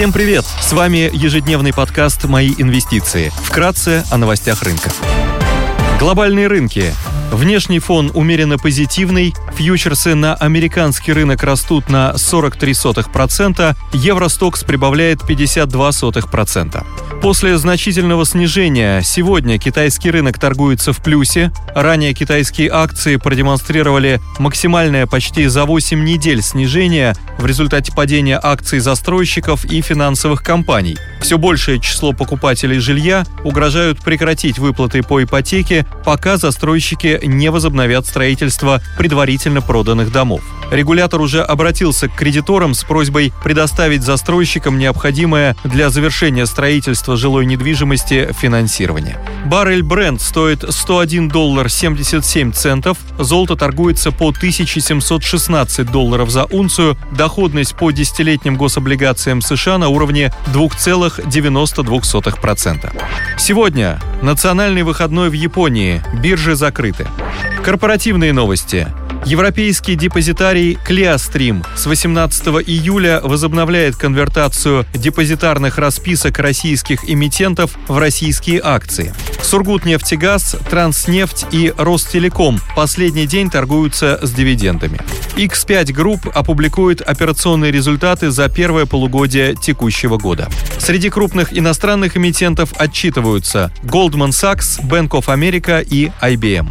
Всем привет! С вами ежедневный подкаст «Мои инвестиции». Вкратце о новостях рынка. Глобальные рынки. Внешний фон умеренно позитивный, фьючерсы на американский рынок растут на 43%, Евростокс прибавляет 52%. После значительного снижения сегодня китайский рынок торгуется в плюсе. Ранее китайские акции продемонстрировали максимальное почти за 8 недель снижение в результате падения акций застройщиков и финансовых компаний. Все большее число покупателей жилья угрожают прекратить выплаты по ипотеке, пока застройщики не возобновят строительство предварительно проданных домов. Регулятор уже обратился к кредиторам с просьбой предоставить застройщикам необходимое для завершения строительства жилой недвижимости финансирование. Баррель бренд стоит 101 доллар 77 центов, золото торгуется по 1716 долларов за унцию, доходность по десятилетним гособлигациям США на уровне 2,92%. Сегодня национальный выходной в Японии, биржи закрыты. Корпоративные новости. Европейский депозитарий Clearstream с 18 июля возобновляет конвертацию депозитарных расписок российских эмитентов в российские акции. Сургутнефтегаз, Транснефть и Ростелеком последний день торгуются с дивидендами. X5 Group опубликует операционные результаты за первое полугодие текущего года. Среди крупных иностранных эмитентов отчитываются Goldman Sachs, Bank of America и IBM.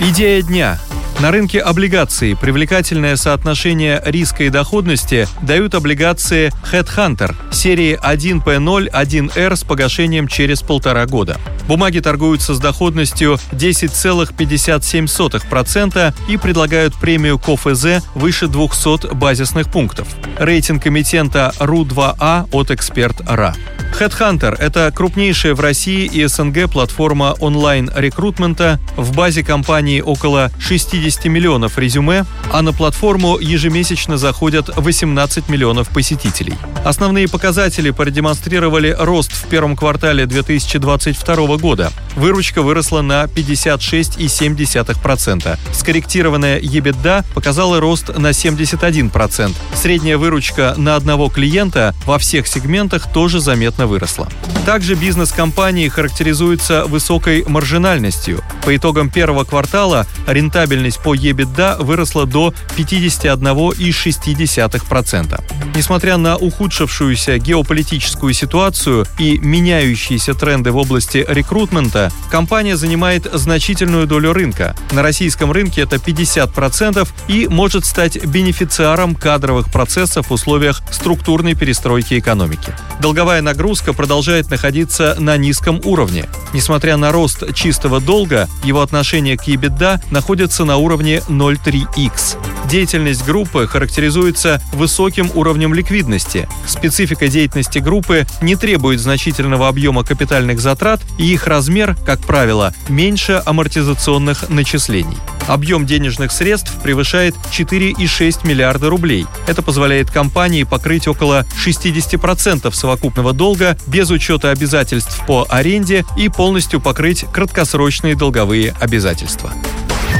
Идея дня. На рынке облигаций привлекательное соотношение риска и доходности дают облигации Headhunter серии 1P0 1R с погашением через полтора года. Бумаги торгуются с доходностью 10,57% и предлагают премию КОФЗ выше 200 базисных пунктов. Рейтинг эмитента РУ-2А от эксперт РА. Headhunter – это крупнейшая в России и СНГ платформа онлайн-рекрутмента. В базе компании около 60 миллионов резюме, а на платформу ежемесячно заходят 18 миллионов посетителей. Основные показатели продемонстрировали рост в первом квартале 2022 года. Выручка выросла на 56,7%. Скорректированная EBITDA показала рост на 71%. Средняя выручка на одного клиента во всех сегментах тоже заметно выросла. Также бизнес компании характеризуется высокой маржинальностью. По итогам первого квартала рентабельность по EBITDA выросла до 51,6%. Несмотря на ухудшившуюся геополитическую ситуацию и меняющиеся тренды в области рекрутмента, компания занимает значительную долю рынка. На российском рынке это 50% и может стать бенефициаром кадровых процессов в условиях структурной перестройки экономики. Долговая нагрузка продолжает находиться на низком уровне. Несмотря на рост чистого долга, его отношение к EBITDA находится на уровне 0,3x. Деятельность группы характеризуется высоким уровнем ликвидности. Специфика деятельности группы не требует значительного объема капитальных затрат, и их размер, как правило, меньше амортизационных начислений. Объем денежных средств превышает 4,6 миллиарда рублей. Это позволяет компании покрыть около 60% совокупного долга без учета обязательств по аренде и полностью покрыть краткосрочные долговые обязательства.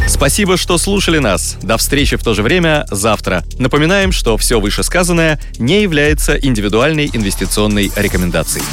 Спасибо, что слушали нас. До встречи в то же время завтра. Напоминаем, что все вышесказанное не является индивидуальной инвестиционной рекомендацией.